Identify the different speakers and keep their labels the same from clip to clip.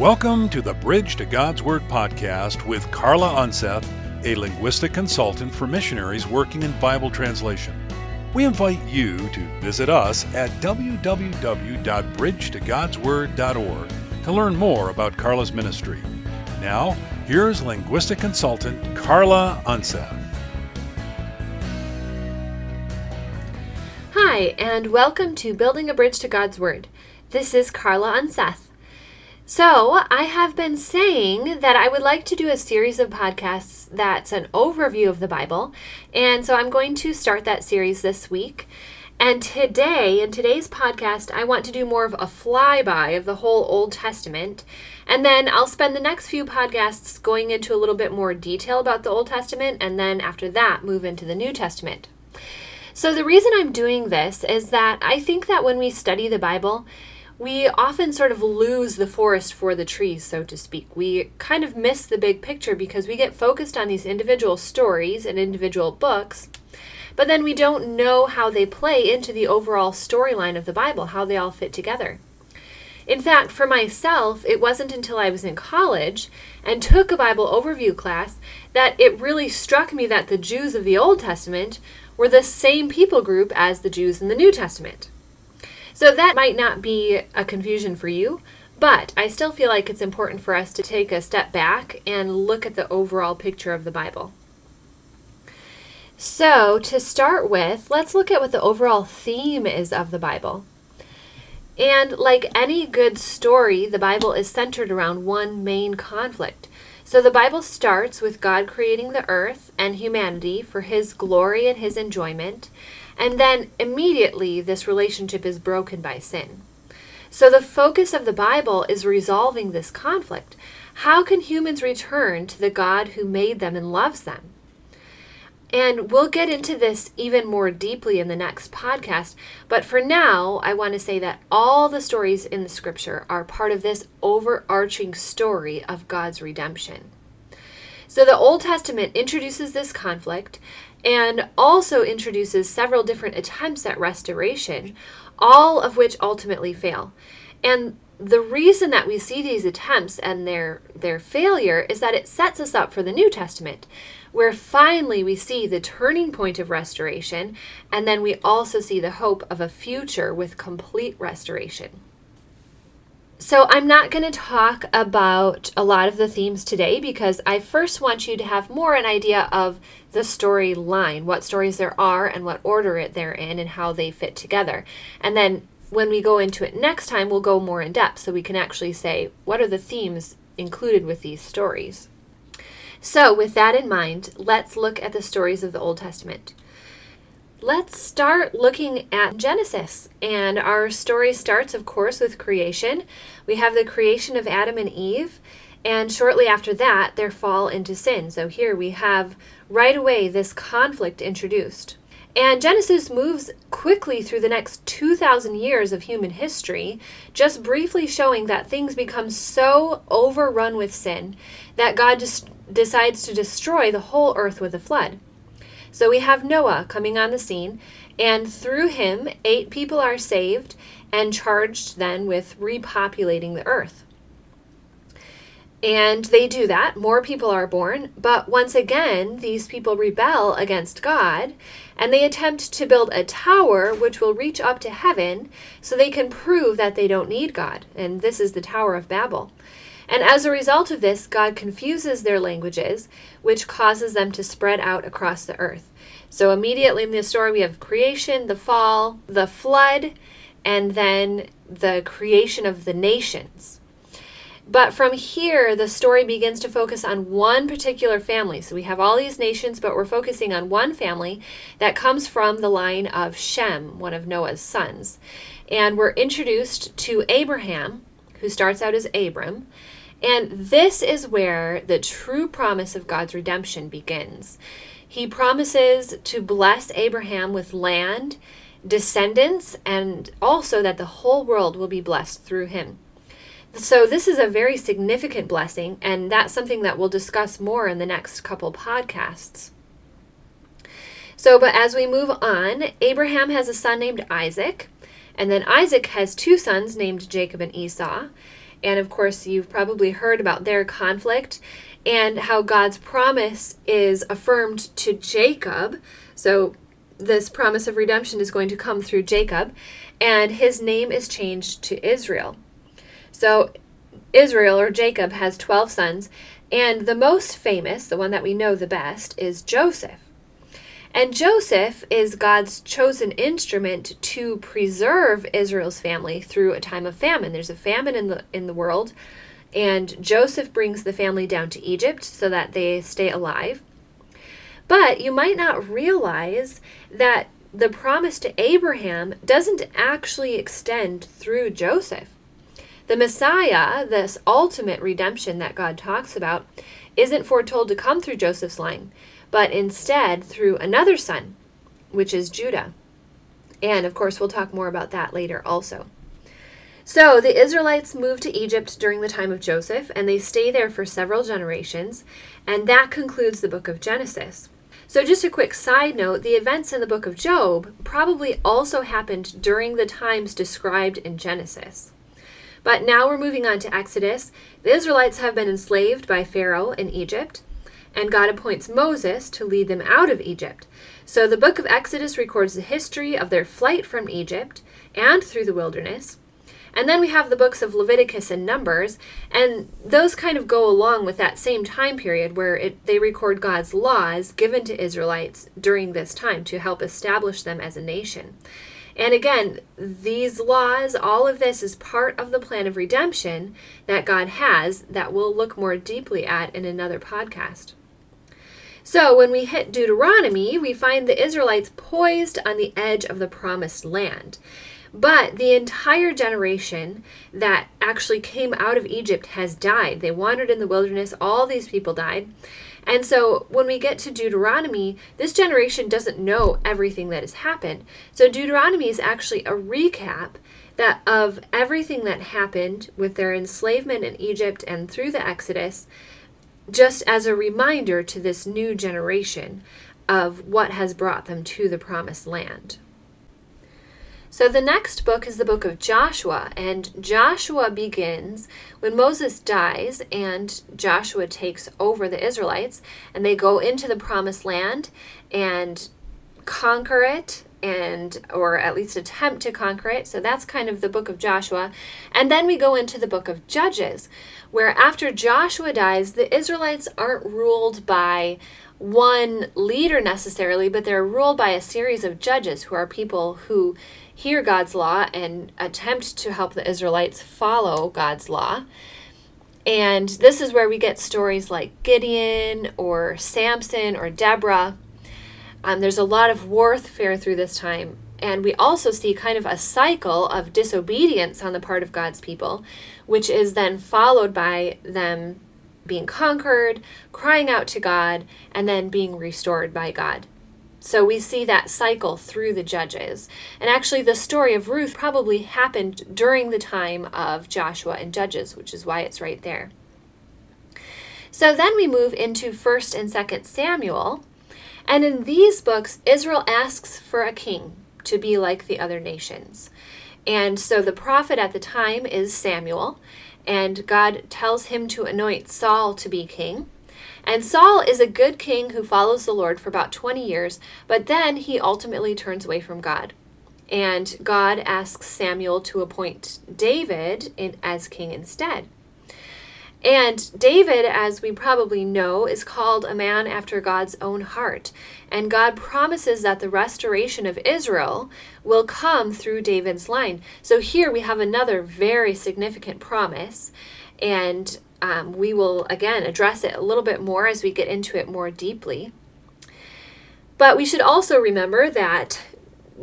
Speaker 1: Welcome to the Bridge to God's Word podcast with Carla Unseth, a linguistic consultant for missionaries working in Bible translation. We invite you to visit us at www.bridgetogodsword.org to learn more about Carla's ministry. Now, here's linguistic consultant Carla Unseth.
Speaker 2: Hi, and welcome to Building a Bridge to God's Word. This is Carla Unseth. So, I have been saying that I would like to do a series of podcasts that's an overview of the Bible, and so I'm going to start that series this week. And today, in today's podcast, I want to do more of a flyby of the whole Old Testament. And then I'll spend the next few podcasts going into a little bit more detail about the Old Testament, and then after that, move into the New Testament. So, the reason I'm doing this is that I think that when we study the Bible, we often sort of lose the forest for the trees, so to speak. We kind of miss the big picture because we get focused on these individual stories and individual books, but then we don't know how they play into the overall storyline of the Bible, how they all fit together. In fact, for myself, it wasn't until I was in college and took a Bible overview class that it really struck me that the Jews of the Old Testament were the same people group as the Jews in the New Testament. So that might not be a confusion for you, but I still feel like it's important for us to take a step back and look at the overall picture of the Bible. So, to start with, let's look at what the overall theme is of the Bible. And like any good story, the Bible is centered around one main conflict. So the Bible starts with God creating the earth and humanity for his glory and his enjoyment. And then immediately this relationship is broken by sin. So the focus of the Bible is resolving this conflict. How can humans return to the God who made them and loves them? And we'll get into this even more deeply in the next podcast. But for now, I want to say that all the stories in the scripture are part of this overarching story of God's redemption. So the Old Testament introduces this conflict and also introduces several different attempts at restoration, all of which ultimately fail. And the reason that we see these attempts and their their failure is that it sets us up for the New Testament, where finally we see the turning point of restoration, and then we also see the hope of a future with complete restoration. So, I'm not going to talk about a lot of the themes today because I first want you to have more an idea of the storyline, what stories there are, and what order they're in, and how they fit together. And then when we go into it next time, we'll go more in depth so we can actually say what are the themes included with these stories. So, with that in mind, let's look at the stories of the Old Testament. Let's start looking at Genesis. And our story starts, of course, with creation. We have the creation of Adam and Eve, and shortly after that, their fall into sin. So here we have right away this conflict introduced. And Genesis moves quickly through the next 2,000 years of human history, just briefly showing that things become so overrun with sin that God just decides to destroy the whole earth with a flood. So we have Noah coming on the scene, and through him, eight people are saved and charged then with repopulating the earth. And they do that. More people are born. But once again, these people rebel against God and they attempt to build a tower which will reach up to heaven so they can prove that they don't need God. And this is the Tower of Babel. And as a result of this, God confuses their languages, which causes them to spread out across the earth. So immediately in the story, we have creation, the fall, the flood, and then the creation of the nations. But from here, the story begins to focus on one particular family. So we have all these nations, but we're focusing on one family that comes from the line of Shem, one of Noah's sons. And we're introduced to Abraham, who starts out as Abram. And this is where the true promise of God's redemption begins. He promises to bless Abraham with land, descendants, and also that the whole world will be blessed through him. So, this is a very significant blessing, and that's something that we'll discuss more in the next couple podcasts. So, but as we move on, Abraham has a son named Isaac, and then Isaac has two sons named Jacob and Esau. And of course, you've probably heard about their conflict and how God's promise is affirmed to Jacob. So, this promise of redemption is going to come through Jacob, and his name is changed to Israel. So, Israel or Jacob has 12 sons, and the most famous, the one that we know the best, is Joseph. And Joseph is God's chosen instrument to preserve Israel's family through a time of famine. There's a famine in the in the world, and Joseph brings the family down to Egypt so that they stay alive. But you might not realize that the promise to Abraham doesn't actually extend through Joseph. The Messiah, this ultimate redemption that God talks about, isn't foretold to come through Joseph's line but instead through another son, which is Judah. And of course, we'll talk more about that later also. So the Israelites moved to Egypt during the time of Joseph, and they stay there for several generations, and that concludes the book of Genesis. So, just a quick side note the events in the book of Job probably also happened during the times described in Genesis. But now we're moving on to Exodus. The Israelites have been enslaved by Pharaoh in Egypt and God appoints Moses to lead them out of Egypt. So the book of Exodus records the history of their flight from Egypt and through the wilderness. And then we have the books of Leviticus and Numbers, and those kind of go along with that same time period where it, they record God's laws given to Israelites during this time to help establish them as a nation. And again, these laws, all of this is part of the plan of redemption that God has that we'll look more deeply at in another podcast. So when we hit Deuteronomy, we find the Israelites poised on the edge of the promised land. But the entire generation that actually came out of Egypt has died. They wandered in the wilderness, all these people died. And so when we get to Deuteronomy, this generation doesn't know everything that has happened. So Deuteronomy is actually a recap that of everything that happened with their enslavement in Egypt and through the Exodus just as a reminder to this new generation of what has brought them to the promised land. So the next book is the book of Joshua, and Joshua begins when Moses dies and Joshua takes over the Israelites, and they go into the promised land and conquer it and or at least attempt to conquer it. So that's kind of the book of Joshua. And then we go into the book of Judges, where after Joshua dies, the Israelites aren't ruled by one leader necessarily, but they're ruled by a series of judges who are people who hear God's law and attempt to help the Israelites follow God's law. And this is where we get stories like Gideon or Samson or Deborah um, there's a lot of warfare through this time. And we also see kind of a cycle of disobedience on the part of God's people, which is then followed by them being conquered, crying out to God, and then being restored by God. So we see that cycle through the judges. And actually, the story of Ruth probably happened during the time of Joshua and Judges, which is why it's right there. So then we move into 1st and 2nd Samuel, and in these books, Israel asks for a king to be like the other nations. And so the prophet at the time is Samuel, and God tells him to anoint Saul to be king. And Saul is a good king who follows the Lord for about 20 years, but then he ultimately turns away from God. And God asks Samuel to appoint David in, as king instead. And David, as we probably know, is called a man after God's own heart. And God promises that the restoration of Israel will come through David's line. So here we have another very significant promise. And um, we will again address it a little bit more as we get into it more deeply. But we should also remember that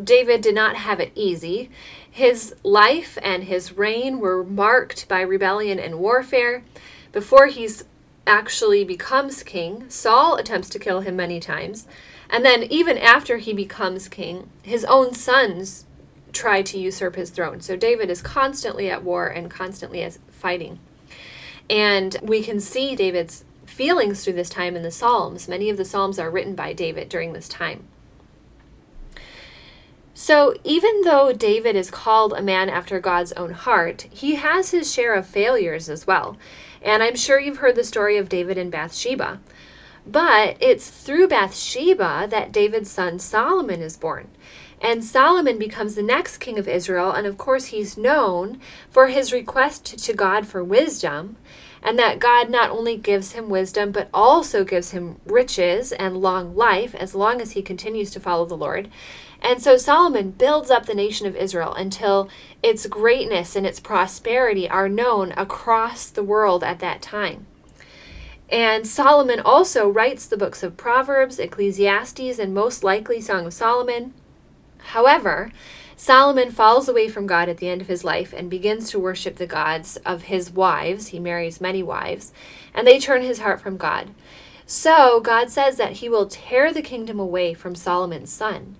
Speaker 2: David did not have it easy. His life and his reign were marked by rebellion and warfare. Before he's actually becomes king, Saul attempts to kill him many times. And then, even after he becomes king, his own sons try to usurp his throne. So, David is constantly at war and constantly as fighting. And we can see David's feelings through this time in the Psalms. Many of the Psalms are written by David during this time. So, even though David is called a man after God's own heart, he has his share of failures as well. And I'm sure you've heard the story of David and Bathsheba. But it's through Bathsheba that David's son Solomon is born. And Solomon becomes the next king of Israel, and of course, he's known for his request to God for wisdom, and that God not only gives him wisdom, but also gives him riches and long life as long as he continues to follow the Lord. And so Solomon builds up the nation of Israel until its greatness and its prosperity are known across the world at that time. And Solomon also writes the books of Proverbs, Ecclesiastes, and most likely Song of Solomon. However, Solomon falls away from God at the end of his life and begins to worship the gods of his wives. He marries many wives, and they turn his heart from God. So God says that he will tear the kingdom away from Solomon's son.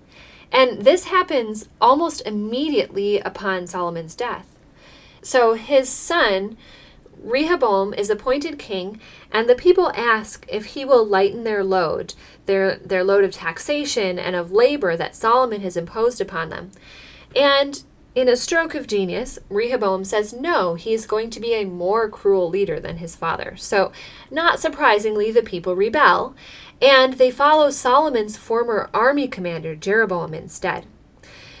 Speaker 2: And this happens almost immediately upon Solomon's death. So his son, Rehoboam, is appointed king, and the people ask if he will lighten their load, their, their load of taxation and of labor that Solomon has imposed upon them. And in a stroke of genius, Rehoboam says no, he is going to be a more cruel leader than his father. So, not surprisingly, the people rebel, and they follow Solomon's former army commander, Jeroboam, instead.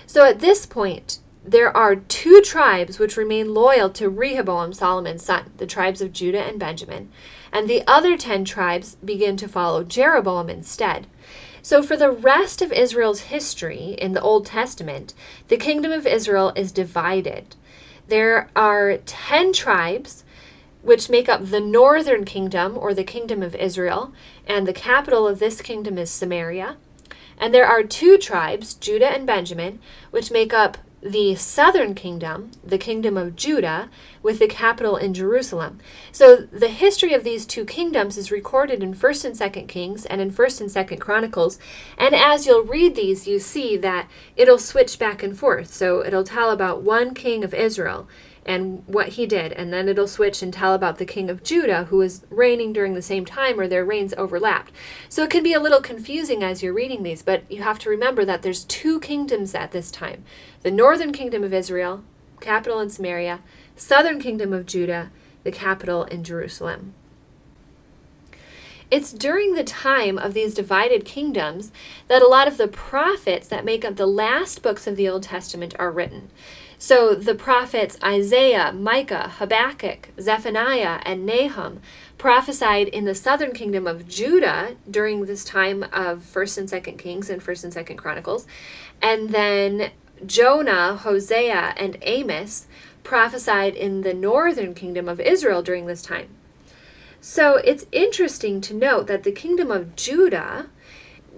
Speaker 2: So at this point, there are two tribes which remain loyal to Rehoboam, Solomon's son, the tribes of Judah and Benjamin, and the other ten tribes begin to follow Jeroboam instead. So, for the rest of Israel's history in the Old Testament, the kingdom of Israel is divided. There are 10 tribes which make up the northern kingdom or the kingdom of Israel, and the capital of this kingdom is Samaria. And there are two tribes, Judah and Benjamin, which make up the southern kingdom, the kingdom of Judah, with the capital in Jerusalem. So the history of these two kingdoms is recorded in 1st and 2nd Kings and in 1st and 2nd Chronicles. And as you'll read these, you see that it'll switch back and forth. So it'll tell about one king of Israel and what he did. And then it'll switch and tell about the king of Judah who was reigning during the same time or their reigns overlapped. So it can be a little confusing as you're reading these, but you have to remember that there's two kingdoms at this time. The northern kingdom of Israel, capital in Samaria, southern kingdom of Judah, the capital in Jerusalem. It's during the time of these divided kingdoms that a lot of the prophets that make up the last books of the Old Testament are written. So the prophets Isaiah, Micah, Habakkuk, Zephaniah, and Nahum prophesied in the southern kingdom of Judah during this time of 1st and 2nd Kings and 1st and 2nd Chronicles. And then Jonah, Hosea, and Amos prophesied in the northern kingdom of Israel during this time. So it's interesting to note that the kingdom of Judah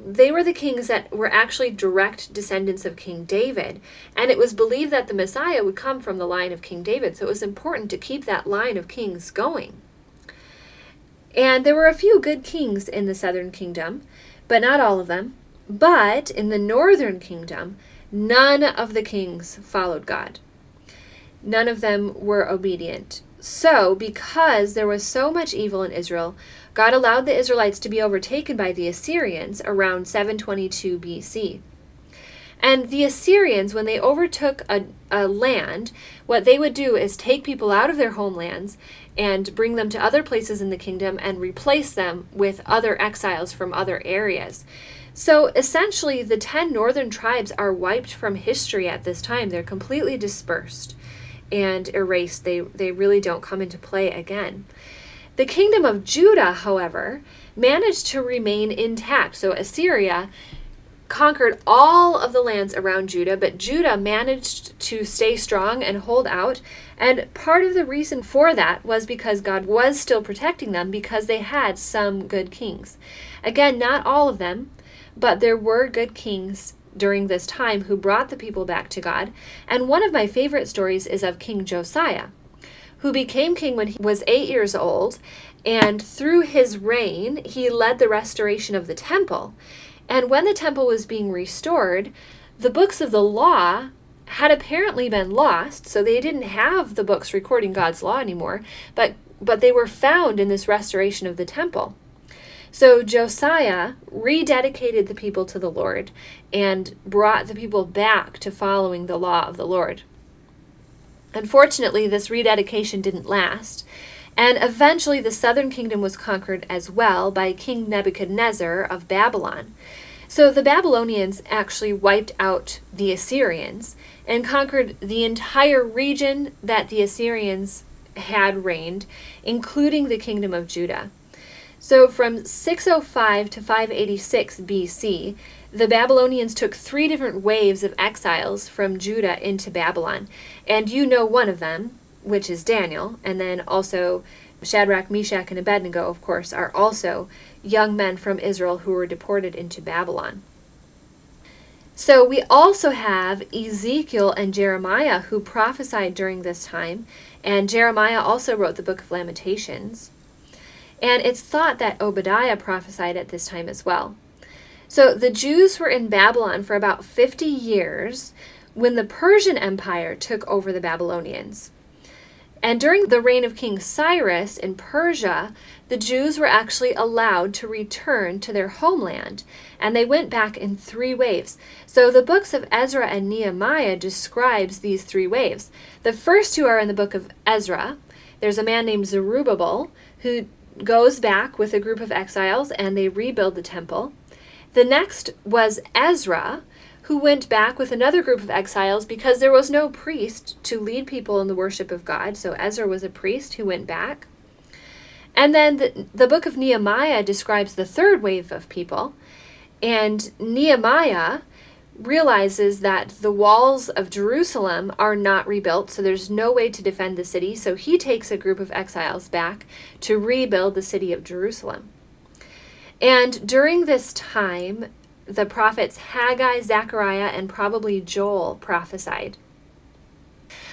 Speaker 2: they were the kings that were actually direct descendants of King David. And it was believed that the Messiah would come from the line of King David. So it was important to keep that line of kings going. And there were a few good kings in the southern kingdom, but not all of them. But in the northern kingdom, none of the kings followed God. None of them were obedient. So, because there was so much evil in Israel, God allowed the Israelites to be overtaken by the Assyrians around 722 BC. And the Assyrians, when they overtook a, a land, what they would do is take people out of their homelands and bring them to other places in the kingdom and replace them with other exiles from other areas. So essentially, the 10 northern tribes are wiped from history at this time. They're completely dispersed and erased. They, they really don't come into play again. The kingdom of Judah, however, managed to remain intact. So Assyria conquered all of the lands around Judah, but Judah managed to stay strong and hold out. And part of the reason for that was because God was still protecting them because they had some good kings. Again, not all of them, but there were good kings during this time who brought the people back to God. And one of my favorite stories is of King Josiah, who became king when he was eight years old. And through his reign, he led the restoration of the temple. And when the temple was being restored, the books of the law had apparently been lost, so they didn't have the books recording God's law anymore, but but they were found in this restoration of the temple. So Josiah rededicated the people to the Lord and brought the people back to following the law of the Lord. Unfortunately, this rededication didn't last, and eventually the southern kingdom was conquered as well by King Nebuchadnezzar of Babylon. So the Babylonians actually wiped out the Assyrians and conquered the entire region that the Assyrians had reigned, including the kingdom of Judah. So from 605 to 586 BC, the Babylonians took three different waves of exiles from Judah into Babylon. And you know one of them, which is Daniel, and then also Shadrach, Meshach, and Abednego, of course, are also young men from Israel who were deported into Babylon. So we also have Ezekiel and Jeremiah who prophesied during this time, and Jeremiah also wrote the book of Lamentations. And it's thought that Obadiah prophesied at this time as well. So the Jews were in Babylon for about 50 years when the Persian Empire took over the Babylonians. And during the reign of King Cyrus in Persia, the Jews were actually allowed to return to their homeland, and they went back in three waves. So the books of Ezra and Nehemiah describes these three waves. The first two are in the book of Ezra. There's a man named Zerubbabel who goes back with a group of exiles and they rebuild the temple. The next was Ezra, who went back with another group of exiles because there was no priest to lead people in the worship of God. So Ezra was a priest who went back. And then the, the book of Nehemiah describes the third wave of people. And Nehemiah realizes that the walls of Jerusalem are not rebuilt, so there's no way to defend the city. So he takes a group of exiles back to rebuild the city of Jerusalem. And during this time, the prophets Haggai, Zechariah, and probably Joel prophesied.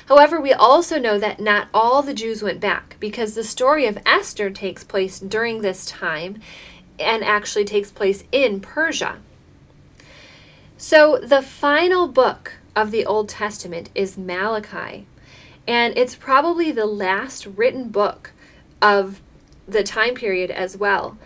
Speaker 2: However, we also know that not all the Jews went back because the story of Esther takes place during this time and actually takes place in Persia. So, the final book of the Old Testament is Malachi, and it's probably the last written book of the time period as well.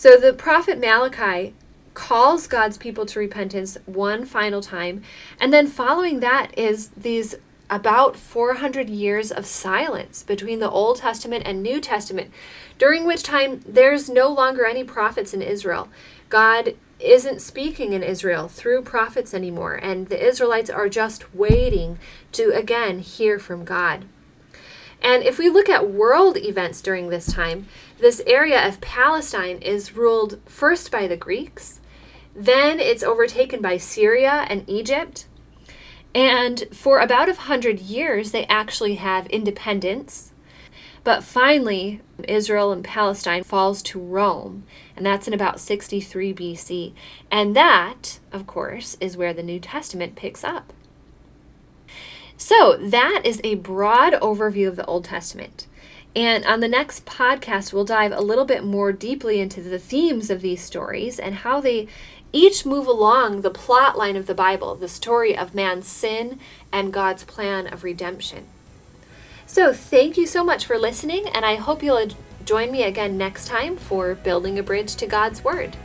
Speaker 2: So, the prophet Malachi calls God's people to repentance one final time. And then following that is these about 400 years of silence between the Old Testament and New Testament, during which time there's no longer any prophets in Israel. God isn't speaking in Israel through prophets anymore, and the Israelites are just waiting to again hear from God. And if we look at world events during this time, this area of Palestine is ruled first by the Greeks, then it's overtaken by Syria and Egypt. And for about a hundred years, they actually have independence. But finally, Israel and Palestine falls to Rome, and that's in about 63 BC. And that, of course, is where the New Testament picks up. So, that is a broad overview of the Old Testament. And on the next podcast, we'll dive a little bit more deeply into the themes of these stories and how they each move along the plot line of the Bible, the story of man's sin and God's plan of redemption. So, thank you so much for listening, and I hope you'll join me again next time for Building a Bridge to God's Word.